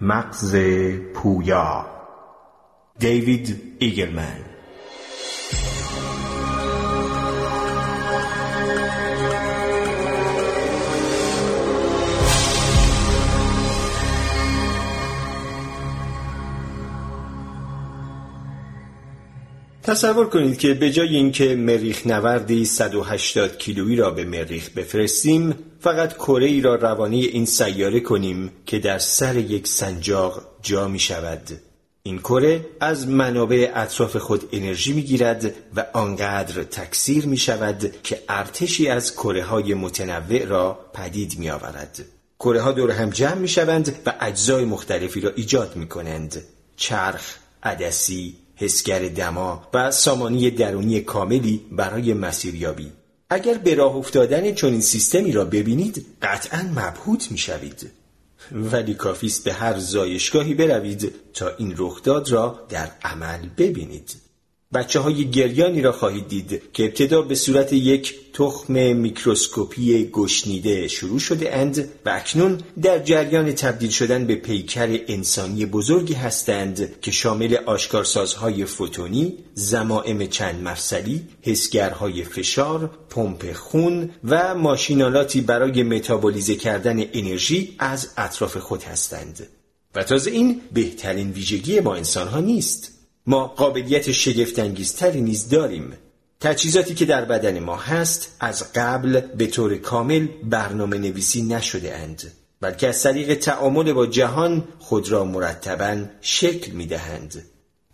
مغز پویا. دیوید ایگلمن. تصور کنید که به جای اینکه مریخ نوردی 180 کیلویی را به مریخ بفرستیم فقط کره ای را روانه این سیاره کنیم که در سر یک سنجاق جا می شود. این کره از منابع اطراف خود انرژی می گیرد و آنقدر تکثیر می شود که ارتشی از کره های متنوع را پدید می آورد. کره ها دور هم جمع می شوند و اجزای مختلفی را ایجاد می کنند. چرخ، عدسی، حسگر دما و سامانی درونی کاملی برای مسیریابی اگر به راه افتادن چنین سیستمی را ببینید قطعا مبهوت می‌شوید. ولی کافیه به هر زایشگاهی بروید تا این رخداد را در عمل ببینید. بچه های گریانی را خواهید دید که ابتدا به صورت یک تخم میکروسکوپی گشنیده شروع شده اند و اکنون در جریان تبدیل شدن به پیکر انسانی بزرگی هستند که شامل آشکارسازهای فوتونی، ضمائم چند مفصلی، حسگرهای فشار، پمپ خون و ماشین‌آلاتی برای متابولیزه کردن انرژی از اطراف خود هستند. و تازه این بهترین ویژگی ما انسانها نیست. ما قابلیت شگفتانگیزتری نیز داریم تجهیزاتی که در بدن ما هست از قبل به طور کامل برنامه نویسی نشده اند بلکه از طریق تعامل با جهان خود را مرتبا شکل می دهند.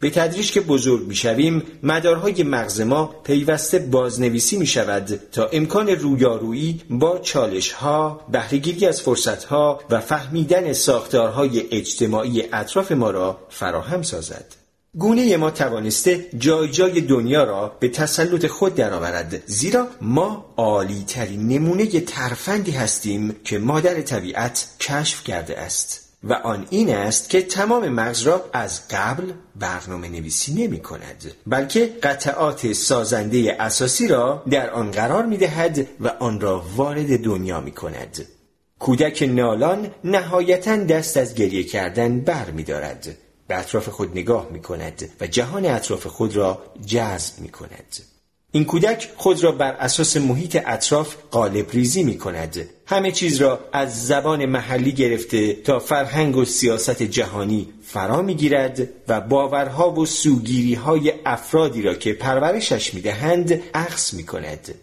به تدریج که بزرگ می شویم مدارهای مغز ما پیوسته بازنویسی می شود تا امکان رویارویی با چالش ها، بهرهگیری از فرصت ها و فهمیدن ساختارهای اجتماعی اطراف ما را فراهم سازد. گونه ما توانسته جای جای دنیا را به تسلط خود درآورد. زیرا ما عالی ترین نمونه ترفندی هستیم که مادر طبیعت کشف کرده است. و آن این است که تمام مغز را از قبل برنامه نویسی نمی کند بلکه قطعات سازنده اساسی را در آن قرار می دهد و آن را وارد دنیا می کند کودک نالان نهایتا دست از گریه کردن بر می دارد به اطراف خود نگاه می کند و جهان اطراف خود را جذب می کند. این کودک خود را بر اساس محیط اطراف قالب ریزی می کند. همه چیز را از زبان محلی گرفته تا فرهنگ و سیاست جهانی فرا می گیرد و باورها و سوگیری های افرادی را که پرورشش می دهند اخص می کند.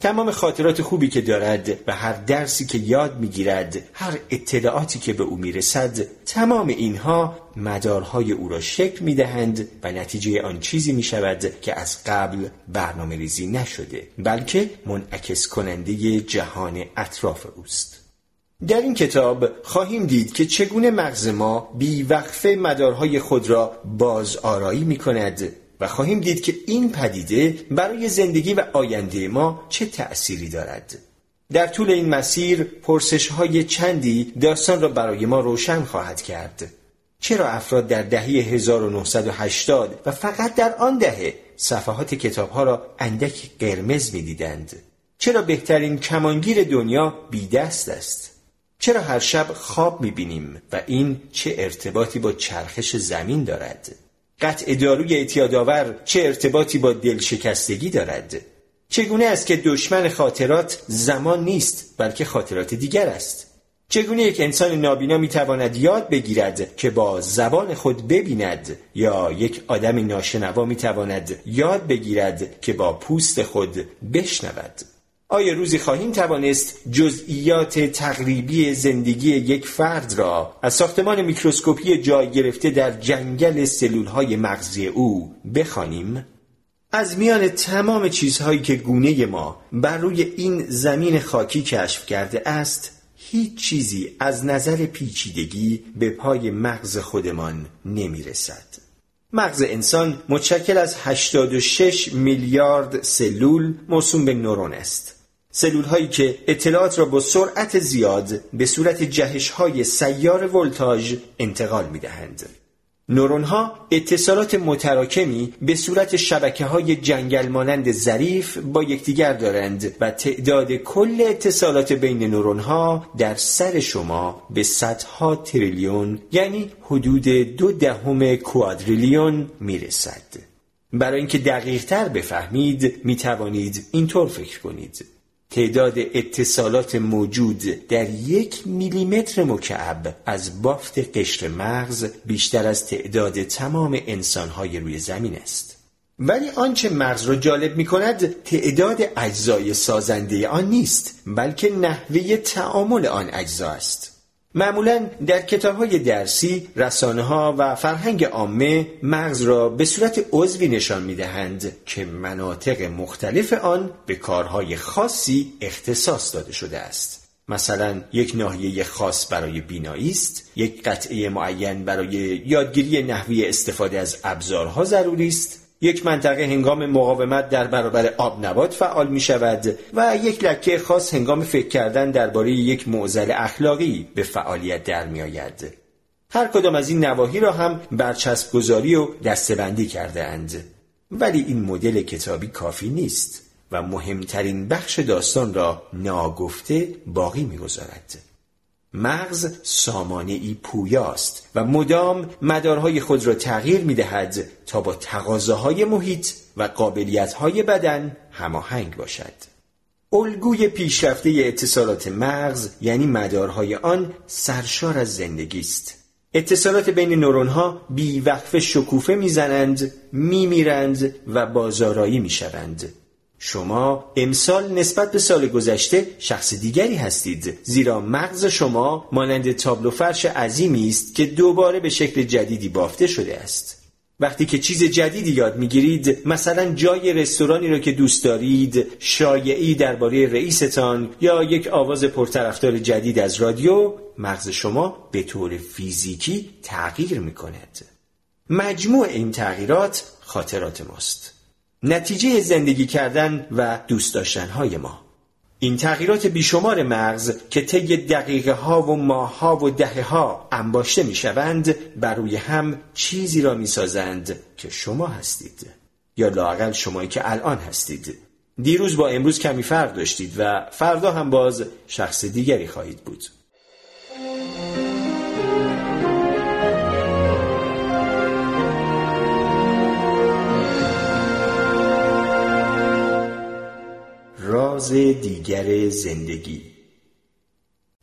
تمام خاطرات خوبی که دارد و هر درسی که یاد می‌گیرد هر اطلاعاتی که به او می‌رسد تمام اینها مدارهای او را شکل می‌دهند و نتیجه آن چیزی می شود که از قبل برنامه ریزی نشده بلکه منعکس کننده جهان اطراف اوست. در این کتاب خواهیم دید که چگونه مغز ما بی وقفه مدارهای خود را باز آرایی می کند و خواهیم دید که این پدیده برای زندگی و آینده ما چه تأثیری دارد. در طول این مسیر پرسش های چندی داستان را برای ما روشن خواهد کرد. چرا افراد در دهه 1980 و فقط در آن دهه صفحات کتاب ها را اندک قرمز می دیدند؟ چرا بهترین کمانگیر دنیا بیدست است؟ چرا هر شب خواب می بینیم و این چه ارتباطی با چرخش زمین دارد؟ قطع داروی اعتیادآور چه ارتباطی با دلشکستگی دارد؟ چگونه است که دشمن خاطرات زمان نیست بلکه خاطرات دیگر است؟ چگونه یک انسان نابینا می‌تواند یاد بگیرد که با زبان خود ببیند یا یک آدم ناشنوا می‌تواند یاد بگیرد که با پوست خود بشنود؟ آیا روزی خواهیم توانست جزئیات تقریبی زندگی یک فرد را از ساختمان میکروسکوپی جای گرفته در جنگل سلولهای مغزی او بخوانیم؟ از میان تمام چیزهایی که گونه ما بر روی این زمین خاکی کشف کرده است هیچ چیزی از نظر پیچیدگی به پای مغز خودمان نمی رسد. مغز انسان متشکل از 86 میلیارد سلول موسوم به نورون است. سلول هایی که اطلاعات را با سرعت زیاد به صورت جهش های سیار ولتاژ انتقال می دهند. نورون ها اتصالات متراکمی به صورت شبکه های جنگل مانند ظریف با یکدیگر دارند و تعداد کل اتصالات بین نورون ها در سر شما به صدها تریلیون یعنی حدود دو دهم کوادریلیون می‌رسد. برای اینکه دقیق تر بفهمید می توانید اینطور فکر کنید. تعداد اتصالات موجود در یک میلیمتر مکعب از بافت قشر مغز بیشتر از تعداد تمام انسانهای روی زمین است. ولی آنچه مغز را جالب می کند تعداد اجزای سازنده آن نیست بلکه نحوه تعامل آن اجزا است. معمولا در کتاب های درسی، رسانه ها و فرهنگ عامه مغز را به صورت عضوی نشان می دهند که مناطق مختلف آن به کارهای خاصی اختصاص داده شده است. مثلا یک ناحیه خاص برای بینایی است، یک قطعه معین برای یادگیری نحوی استفاده از ابزارها ضروری است، یک منطقه هنگام مقاومت در برابر آب نبات فعال می شود و یک لکه خاص هنگام فکر کردن درباره یک معضل اخلاقی به فعالیت در می آید. هر کدام از این نواحی را هم برچسب گذاری و دستبندی کرده اند. ولی این مدل کتابی کافی نیست و مهمترین بخش داستان را ناگفته باقی می‌گذارد. مغز سامانه ای پویاست و مدام مدارهای خود را تغییر می دهد تا با تقاضاهای محیط و قابلیتهای بدن هماهنگ باشد. الگوی پیشرفته اتصالات مغز یعنی مدارهای آن سرشار از زندگی است. اتصالات بین نورونها بی وقف شکوفه می‌زنند، میمیرند و بازارایی می‌شوند. شما امسال نسبت به سال گذشته شخص دیگری هستید زیرا مغز شما مانند تابلو فرش عظیمی است که دوباره به شکل جدیدی بافته شده است. وقتی که چیز جدیدی یاد می‌گیرید مثلا جای رستورانی را که دوست دارید شایعی درباره رئیستان یا یک آواز پرطرفدار جدید از رادیو مغز شما به طور فیزیکی تغییر می کند مجموع این تغییرات خاطرات ماست. نتیجه زندگی کردن و دوست داشتن های ما. این تغییرات بیشمار مغز که طی دقیقه ها و ماه ها و دهه ها انباشته می شوند بر روی هم چیزی را می سازند که شما هستید. یا لاقل شمایی که الان هستید. دیروز با امروز کمی فرق داشتید و فردا هم باز شخص دیگری خواهید بود. راز دیگر زندگی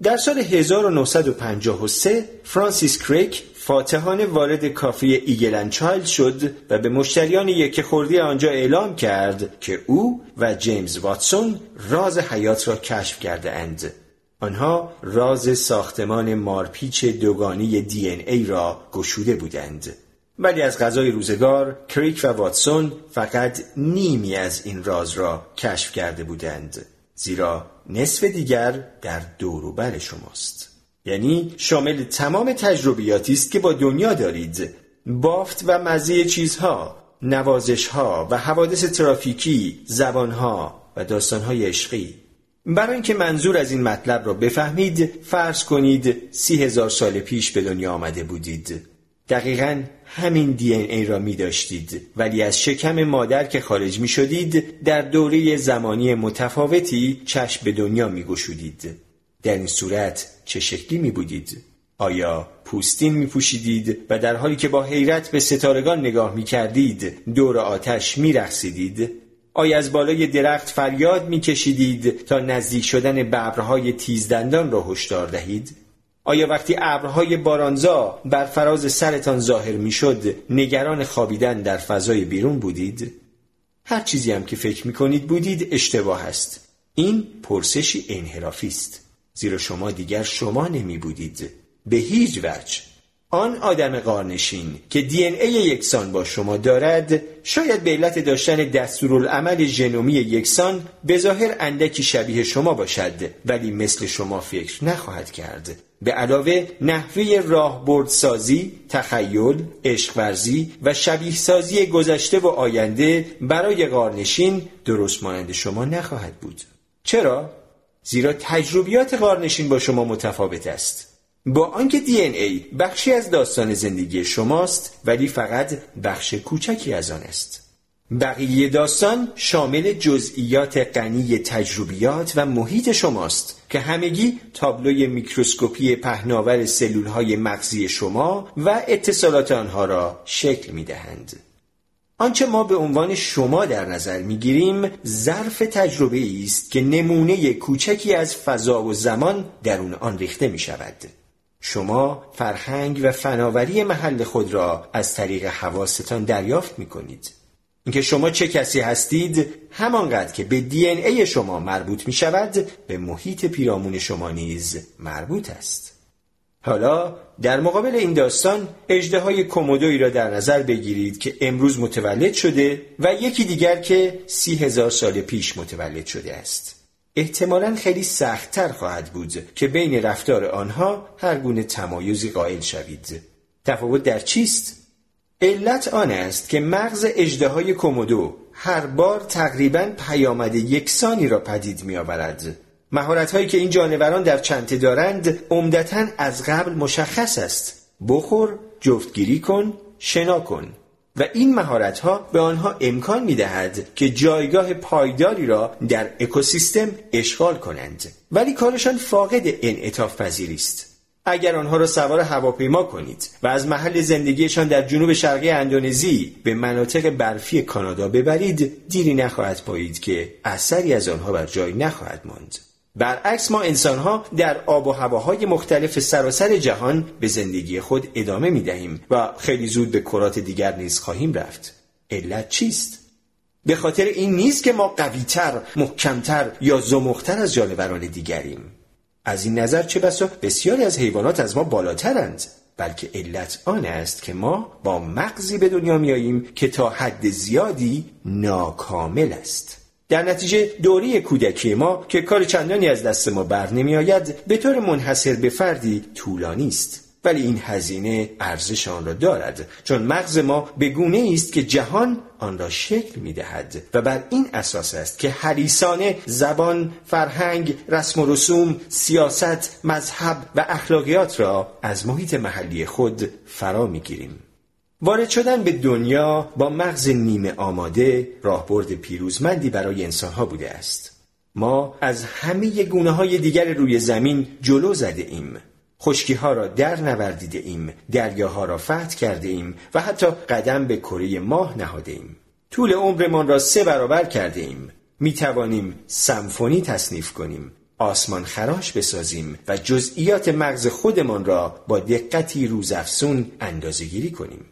در سال 1953 فرانسیس کریک فاتحانه وارد کافه‌ی Eagle and Child شد و به مشتریان یکه‌خورده‌ی آنجا اعلام کرد که او و جیمز واتسون راز حیات را کشف کرده اند. آنها راز ساختمان مارپیچ دوگانه‌ی دی‌ان‌ای را گشوده بودند. ولی از قضای روزگار کریک و واتسون فقط نیمی از این راز را کشف کرده بودند زیرا نصف دیگر در دوروبر شماست. یعنی شامل تمام تجربیاتی است که با دنیا دارید. بافت و مزه چیزها نوازشها و حوادث ترافیکی زبانها و داستانهای عشقی. برای اینکه منظور از این مطلب را بفهمید فرض کنید سی هزار سال پیش به دنیا آمده بودید. دقیقا همین دی ای را می داشتید ولی از شکم مادر که خارج می شدید در دوره زمانی متفاوتی چشم به دنیا می گشودید. در این صورت چه شکلی می بودید؟ آیا پوستین می پوشیدید و در حالی که با حیرت به ستارگان نگاه می کردید دور آتش می رخصیدید؟ آیا از بالای درخت فریاد می کشیدید تا نزدیک شدن ببرهای تیزدندان را هشدار دهید؟ آیا وقتی ابرهای بارانزا بر فراز سرتان ظاهر می‌شد نگران خوابیدن در فضای بیرون بودید؟ هر چیزی هم که فکر می کنید بودید اشتباه است. این پرسشی انحرافی است. زیرا شما دیگر شما نمی بودید. به هیچ وجه. آن آدم قارنشین که دی ای یکسان با شما دارد شاید به علت داشتن دستورالعمل ژنومی یکسان به ظاهر اندکی شبیه شما باشد ولی مثل شما فکر نخواهد کرد به علاوه نحوه راهبرد سازی، تخیل، عشق و شبیه سازی گذشته و آینده برای قارنشین درست مانند شما نخواهد بود. چرا؟ زیرا تجربیات قارنشین با شما متفاوت است. با آنکه دی ای بخشی از داستان زندگی شماست ولی فقط بخش کوچکی از آن است. بقیه داستان شامل جزئیات غنی تجربیات و محیط شماست که همگی تابلوی میکروسکوپی پهناور سلول های مغزی شما و اتصالات آنها را شکل می دهند. آنچه ما به عنوان شما در نظر می گیریم ظرف تجربه است که نمونه کوچکی از فضا و زمان درون آن ریخته می شود. شما فرهنگ و فناوری محل خود را از طریق حواستان دریافت می کنید. اینکه شما چه کسی هستید همانقدر که به دی ای شما مربوط می شود به محیط پیرامون شما نیز مربوط است. حالا در مقابل این داستان اجده های کومودوی را در نظر بگیرید که امروز متولد شده و یکی دیگر که سی هزار سال پیش متولد شده است. احتمالا خیلی سختتر خواهد بود که بین رفتار آنها هر گونه تمایزی قائل شوید. تفاوت در چیست؟ علت آن است که مغز اجده های کومودو هر بار تقریبا پیامد یکسانی را پدید می آورد. مهارت هایی که این جانوران در چنته دارند عمدتا از قبل مشخص است. بخور، جفتگیری کن، شنا کن. و این مهارت ها به آنها امکان می دهد که جایگاه پایداری را در اکوسیستم اشغال کنند. ولی کارشان فاقد انعطاف پذیری است. اگر آنها را سوار هواپیما کنید و از محل زندگیشان در جنوب شرقی اندونزی به مناطق برفی کانادا ببرید دیری نخواهد پایید که اثری از آنها بر جای نخواهد ماند. برعکس ما انسانها در آب و هواهای مختلف سراسر جهان به زندگی خود ادامه می دهیم و خیلی زود به کرات دیگر نیز خواهیم رفت. علت چیست؟ به خاطر این نیست که ما قویتر، محکمتر یا زمختر از جانوران دیگریم. از این نظر چه بسا بسیاری از حیوانات از ما بالاترند بلکه علت آن است که ما با مغزی به دنیا میاییم که تا حد زیادی ناکامل است. در نتیجه دوره کودکی ما که کار چندانی از دست ما بر نمی آید به طور منحصر به فردی طولانی است ولی این هزینه ارزش آن را دارد چون مغز ما به گونه است که جهان آن را شکل می دهد و بر این اساس است که حریسانه زبان، فرهنگ، رسم و رسوم، سیاست، مذهب و اخلاقیات را از محیط محلی خود فرا می گیریم. وارد شدن به دنیا با مغز نیمه آماده راهبرد پیروزمندی برای انسانها بوده است. ما از همه گونه های دیگر روی زمین جلو زده ایم. خشکی ها را در نوردیده ایم، دریاها را فتح کرده ایم و حتی قدم به کره ماه نهاده ایم. طول عمرمان را سه برابر کرده ایم. می توانیم سمفونی تصنیف کنیم. آسمان خراش بسازیم و جزئیات مغز خودمان را با دقتی روزافزون اندازه گیری کنیم.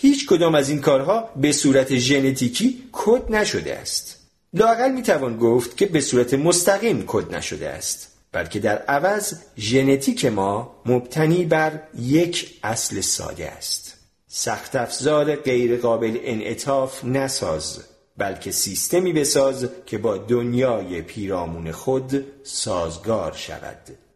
هیچ کدام از این کارها به صورت ژنتیکی کد نشده است. لاقل می توان گفت که به صورت مستقیم کد نشده است. بلکه در عوض ژنتیک ما مبتنی بر یک اصل ساده است سخت افزار غیر قابل انعطاف نساز بلکه سیستمی بساز که با دنیای پیرامون خود سازگار شود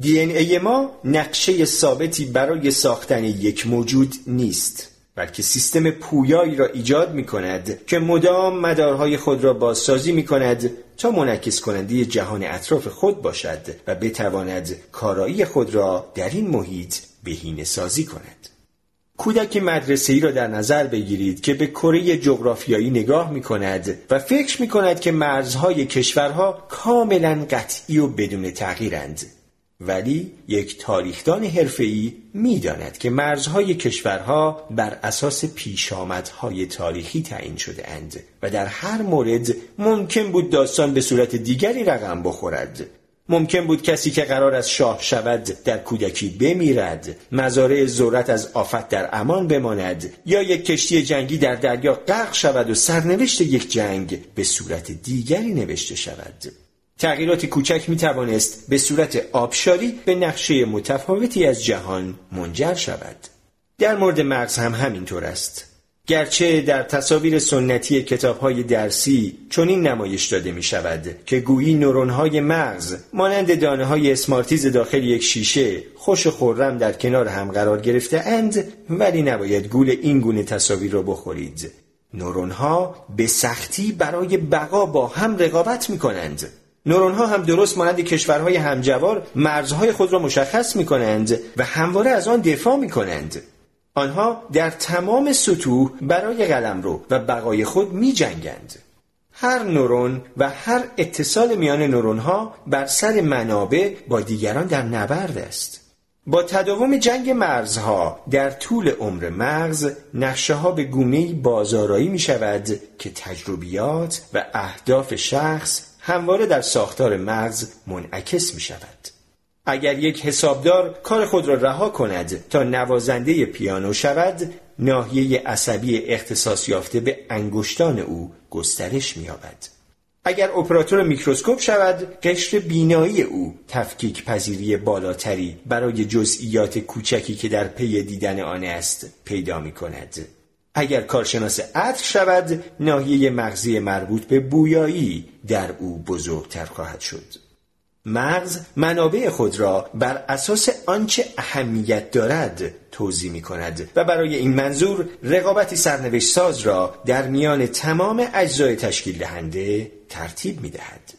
دی ای ما نقشه ثابتی برای ساختن یک موجود نیست بلکه سیستم پویایی را ایجاد می کند که مدام مدارهای خود را بازسازی می کند تا منعکس کننده جهان اطراف خود باشد و بتواند کارایی خود را در این محیط بهینه سازی کند. کودک مدرسه ای را در نظر بگیرید که به کره جغرافیایی نگاه می کند و فکر می کند که مرزهای کشورها کاملا قطعی و بدون تغییرند ولی یک تاریخدان حرفه‌ای می‌داند که مرزهای کشورها بر اساس پیشامدهای تاریخی تعیین شده اند و در هر مورد ممکن بود داستان به صورت دیگری رقم بخورد. ممکن بود کسی که قرار از شاه شود در کودکی بمیرد مزارع ذرت از آفت در امان بماند یا یک کشتی جنگی در دریا غرق شود و سرنوشت یک جنگ به صورت دیگری نوشته شود. تغییرات کوچک می توانست به صورت آبشاری به نقشه متفاوتی از جهان منجر شود. در مورد مغز هم همینطور است. گرچه در تصاویر سنتی کتاب های درسی چنین نمایش داده می شود که گویی نورون های مغز مانند دانه های اسمارتیز داخل یک شیشه خوش و خورم در کنار هم قرار گرفته اند ولی نباید گول این گونه تصاویر را بخورید. نورون ها به سختی برای بقا با هم رقابت می کنند. نورون ها هم درست مانند کشورهای همجوار مرزهای خود را مشخص می کنند و همواره از آن دفاع می کنند. آنها در تمام سطوح برای قلمرو و بقای خود می جنگند. هر نورون و هر اتصال میان نورون ها بر سر منابع با دیگران در نبرد است. با تداوم جنگ مرزها در طول عمر مغز نقشه ها به گونه بازارایی می شود که تجربیات و اهداف شخص همواره در ساختار مغز منعکس می شود. اگر یک حسابدار کار خود را رها کند تا نوازنده پیانو شود ناحیه عصبی اختصاص یافته به انگشتان او گسترش می‌یابد. اگر اپراتور میکروسکوپ شود قشر بینایی او تفکیک پذیری بالاتری برای جزئیات کوچکی که در پی دیدن آن است پیدا می کند. اگر کارشناس عطر شود ناحیه مغزی مربوط به بویایی در او بزرگتر خواهد شد مغز منابع خود را بر اساس آنچه اهمیت دارد توضیح می کند و برای این منظور رقابتی سرنوشت ساز را در میان تمام اجزای تشکیل دهنده ترتیب می دهد.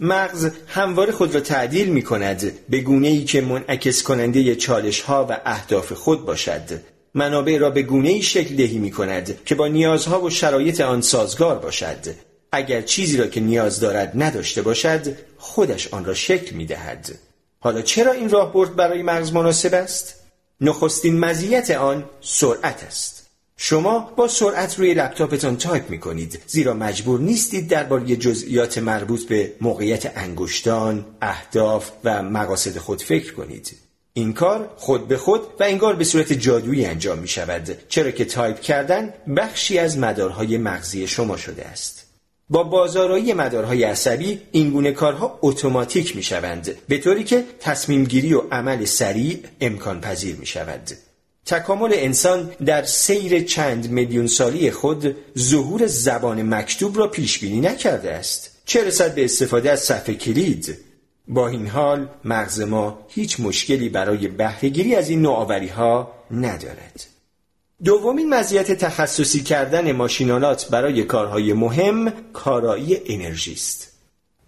مغز همواره خود را تعدیل می کند به گونه ای که منعکس کننده چالش ها و اهداف خود باشد منابع را به گونه ای شکل دهی می کند که با نیازها و شرایط آن سازگار باشد. اگر چیزی را که نیاز دارد نداشته باشد خودش آن را شکل می دهد حالا چرا این راه برد برای مغز مناسب است؟ نخستین مزیت آن سرعت است. شما با سرعت روی لپتاپتان تایپ می کنید زیرا مجبور نیستید درباره جزئیات مربوط به موقعیت انگشتان، اهداف و مقاصد خود فکر کنید. این کار خود به خود و انگار به صورت جادویی انجام می شود چرا که تایپ کردن بخشی از مدارهای مغزی شما شده است. با بازارایی مدارهای عصبی این گونه کارها اتوماتیک می شوند به طوری که تصمیم گیری و عمل سریع امکان پذیر می شود. تکامل انسان در سیر چند میلیون سالی خود ظهور زبان مکتوب را پیش بینی نکرده است. چه رسد به استفاده از صفحه کلید؟ با این حال مغز ما هیچ مشکلی برای بهرهگیری از این نوآوری ها ندارد. دومین مزیت تخصصی کردن ماشینالات برای کارهای مهم کارایی انرژی است.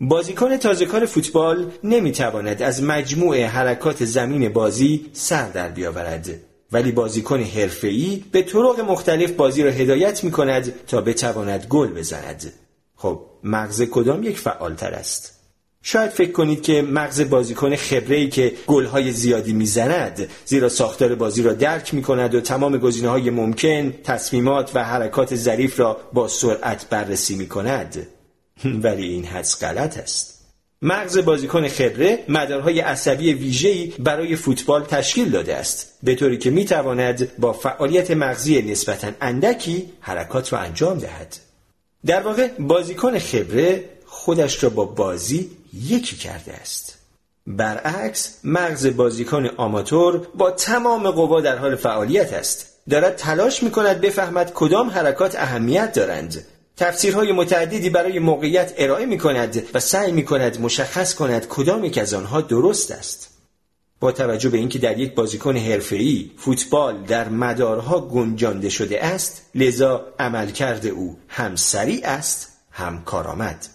بازیکن تازهکار فوتبال نمی‌تواند از مجموع حرکات زمین بازی سر در بیاورد ولی بازیکن حرفه‌ای به طرق مختلف بازی را هدایت می کند تا بتواند گل بزند. خب مغز کدام یک فعالتر است؟ شاید فکر کنید که مغز بازیکن خبره که گلهای زیادی می‌زند زیرا ساختار بازی را درک می کند و تمام گزینه های ممکن تصمیمات و حرکات ظریف را با سرعت بررسی می کند ولی این حدس غلط است. مغز بازیکن خبره مدارهای عصبی ویژه‌ای برای فوتبال تشکیل داده است به طوری که می تواند با فعالیت مغزی نسبتا اندکی حرکات را انجام دهد. در واقع بازیکن خبره خودش را با بازی یکی کرده است. برعکس مغز بازیکن آماتور با تمام قوا در حال فعالیت است. دارد تلاش می کند بفهمد کدام حرکات اهمیت دارند. تفسیرهای متعددی برای موقعیت ارائه می کند و سعی می کند مشخص کند کدام یک از آنها درست است. با توجه به اینکه در یک بازیکن حرفه‌ای فوتبال در مدارها گنجانده شده است لذا عملکرد او هم سریع است هم کارآمد.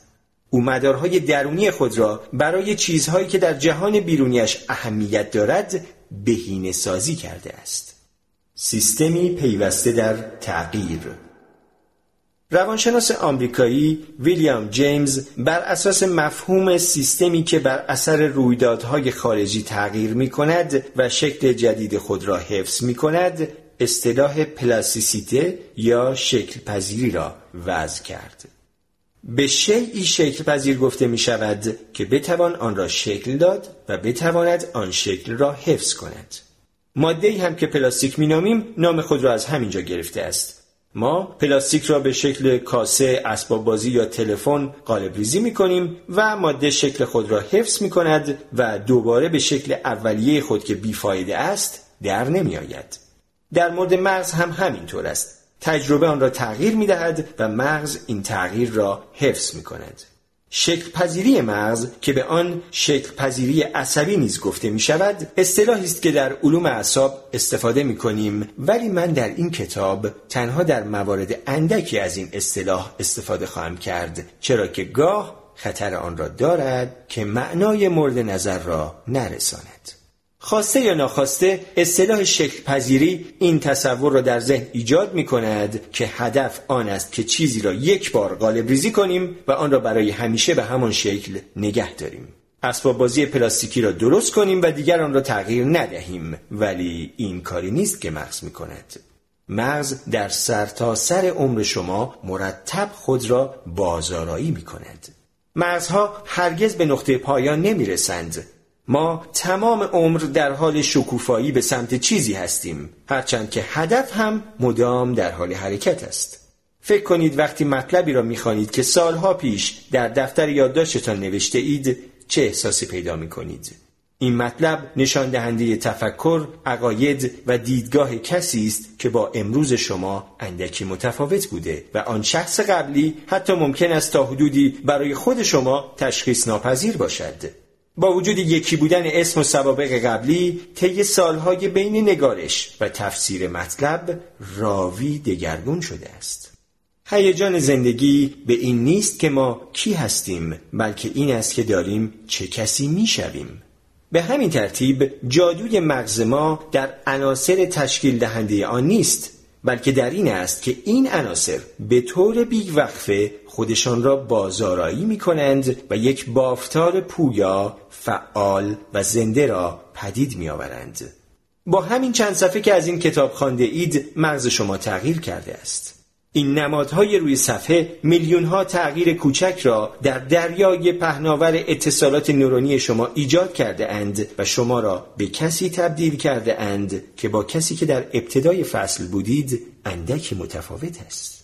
او مدارهای درونی خود را برای چیزهایی که در جهان بیرونیش اهمیت دارد بهینه سازی کرده است. سیستمی پیوسته در تغییر روانشناس آمریکایی ویلیام جیمز بر اساس مفهوم سیستمی که بر اثر رویدادهای خارجی تغییر می کند و شکل جدید خود را حفظ می کند اصطلاح پلاسیسیته یا شکل پذیری را وضع کرد. به شیعی شکل پذیر گفته می شود که بتوان آن را شکل داد و بتواند آن شکل را حفظ کند. ماده هم که پلاستیک می نامیم نام خود را از همینجا گرفته است. ما پلاستیک را به شکل کاسه، اسباب بازی یا تلفن قالب ریزی می کنیم و ماده شکل خود را حفظ می کند و دوباره به شکل اولیه خود که بیفایده است در نمی آید. در مورد مغز هم همینطور است. تجربه آن را تغییر می دهد و مغز این تغییر را حفظ می کند. شکل پذیری مغز که به آن شکل پذیری عصبی نیز گفته می شود اصطلاحی است که در علوم اعصاب استفاده می کنیم ولی من در این کتاب تنها در موارد اندکی از این اصطلاح استفاده خواهم کرد. چرا که گاه خطر آن را دارد که معنای مورد نظر را نرساند. خواسته یا ناخواسته اصطلاح شکل پذیری این تصور را در ذهن ایجاد می کند که هدف آن است که چیزی را یک بار غالب ریزی کنیم و آن را برای همیشه به همان شکل نگه داریم. اسباب بازی پلاستیکی را درست کنیم و دیگر آن را تغییر ندهیم. ولی این کاری نیست که مغز می کند مغز در سرتاسر سر عمر شما مرتب خود را بازارایی می کند مغزها هرگز به نقطه پایان نمی رسند ما تمام عمر در حال شکوفایی به سمت چیزی هستیم هرچند که هدف هم مدام در حال حرکت است فکر کنید وقتی مطلبی را می‌خوانید که سالها پیش در دفتر یادداشتتان نوشته اید چه احساسی پیدا می کنید؟ این مطلب نشان دهنده تفکر، عقاید و دیدگاه کسی است که با امروز شما اندکی متفاوت بوده و آن شخص قبلی حتی ممکن است تا حدودی برای خود شما تشخیص ناپذیر باشد. با وجود یکی بودن اسم و سوابق قبلی طی سالهای بین نگارش و تفسیر مطلب راوی دگرگون شده است. هیجان زندگی به این نیست که ما کی هستیم بلکه این است که داریم چه کسی می‌شویم. به همین ترتیب جادوی مغز ما در عناصر تشکیل دهنده آن نیست بلکه در این است که این عناصر به طور بیوقفه خودشان را بازارایی می کنند و یک بافتار پویا، فعال و زنده را پدید می آورند. با همین چند صفحه که از این کتاب خانده اید مغز شما تغییر کرده است. این نمادهای روی صفحه میلیون ها تغییر کوچک را در دریای پهناور اتصالات نورونی شما ایجاد کرده اند و شما را به کسی تبدیل کرده اند که با کسی که در ابتدای فصل بودید اندکی متفاوت است.